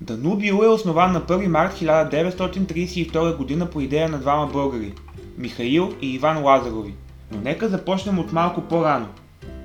Данубио е основан на 1 март 1932 г. по идея на двама българи – Михаил и Иван Лазарови. Но нека започнем от малко по-рано.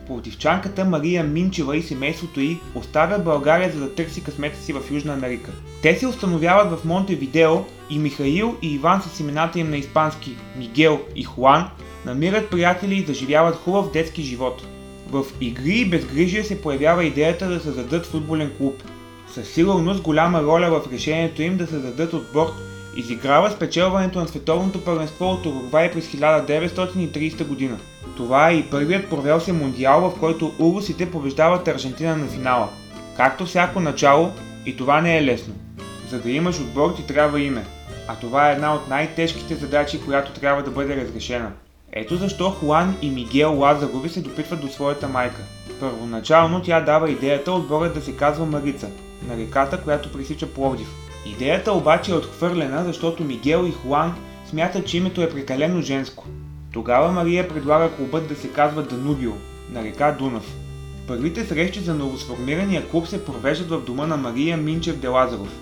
Плотивчанката Мария Минчева и семейството й оставя България за да търси късмета си в Южна Америка. Те се установяват в Монтевидео и Михаил и Иван с имената им на испански Мигел и Хуан намират приятели и заживяват хубав детски живот. В игри и безгрижие се появява идеята да създадат футболен клуб – със сигурност голяма роля в решението им да създадат отбор изиграва спечелването на световното първенство от Уругвай през 1930 година. Това е и първият провел се мундиал, в който урусите побеждават Аржентина на финала. Както всяко начало, и това не е лесно. За да имаш отбор ти трябва име, а това е една от най-тежките задачи, която трябва да бъде разрешена. Ето защо Хуан и Мигел Лазарови се допитват до своята майка. Първоначално тя дава идеята отборът да се казва Марица, на реката, която пресича Пловдив. Идеята обаче е отхвърлена, защото Мигел и Хуан смятат, че името е прекалено женско. Тогава Мария предлага клубът да се казва Данубио, на река Дунав. Първите срещи за новосформирания клуб се провеждат в дома на Мария Минчев Делазаров.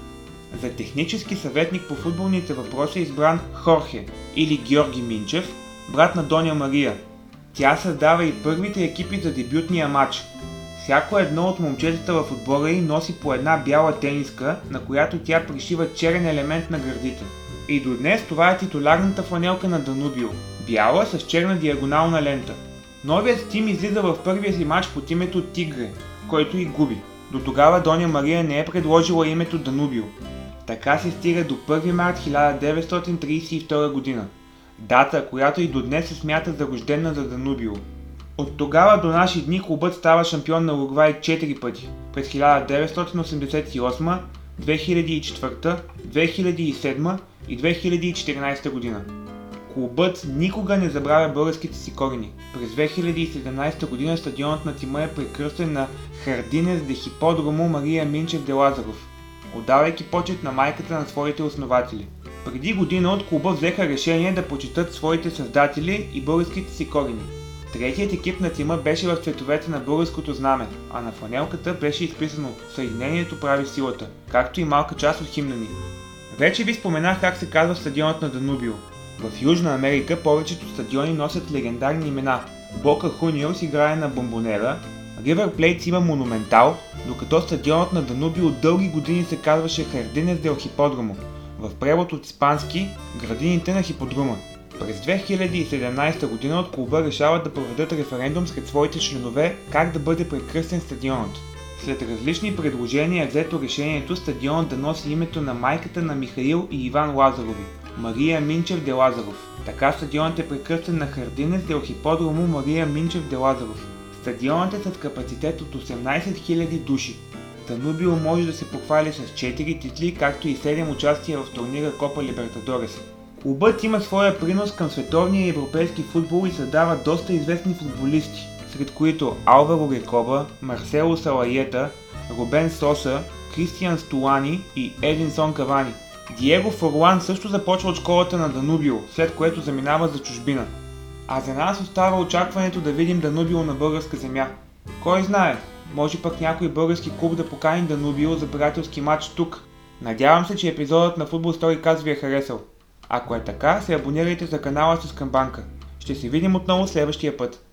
За технически съветник по футболните въпроси е избран Хорхе или Георги Минчев, брат на Доня Мария. Тя създава и първите екипи за дебютния матч, Всяко едно от момчетата в отбора й носи по една бяла тениска, на която тя пришива черен елемент на гърдите. И до днес това е титулярната фланелка на Данубио. Бяла с черна диагонална лента. Новият тим излиза в първия си матч под името Тигре, който и губи. До тогава Доня Мария не е предложила името Данубио. Така се стига до 1 март 1932 година. Дата, която и до днес се смята за рождена за Данубио. От тогава до наши дни клубът става шампион на Уругвай 4 пъти през 1988, 2004, 2007 и 2014 година. Клубът никога не забравя българските си корени. През 2017 година стадионът на Тима е прекръстен на Хардинес де Хиподрому Мария Минчев де Лазаров, отдавайки почет на майката на своите основатели. Преди година от клуба взеха решение да почитат своите създатели и българските си корени. Третият екип на тима беше в цветовете на българското знаме, а на фанелката беше изписано Съединението прави силата, както и малка част от химна ни. Вече ви споменах как се казва стадионът на Данубио. В Южна Америка повечето стадиони носят легендарни имена. Бока Хуниорс играе на бомбонера, Ривър Плейтс има монументал, докато стадионът на Данубио дълги години се казваше Хардинес дел Хиподромо, в превод от испански градините на хиподрума. През 2017 година от клуба решават да проведат референдум сред своите членове как да бъде прекръстен стадионът. След различни предложения е взето решението стадионът да носи името на майката на Михаил и Иван Лазарови, Мария Минчев де Лазаров. Така стадионът е прекръстен на Хардинес дел Хиподрому Мария Минчев де Лазаров. Стадионът е с капацитет от 18 000 души. Данубио може да се похвали с 4 титли, както и 7 участия в турнира Копа Либертадорес. Клубът има своя принос към световния и европейски футбол и създава доста известни футболисти, сред които Алваро Рекоба, Марсело Салаета, Робен Соса, Кристиан Столани и Единсон Кавани. Диего Форлан също започва от школата на Данубио, след което заминава за чужбина. А за нас остава очакването да видим Данубио на българска земя. Кой знае, може пък някой български клуб да покани Данубио за приятелски матч тук. Надявам се, че епизодът на Football Story ви е харесал. Ако е така, се абонирайте за канала с камбанка. Ще се видим отново следващия път.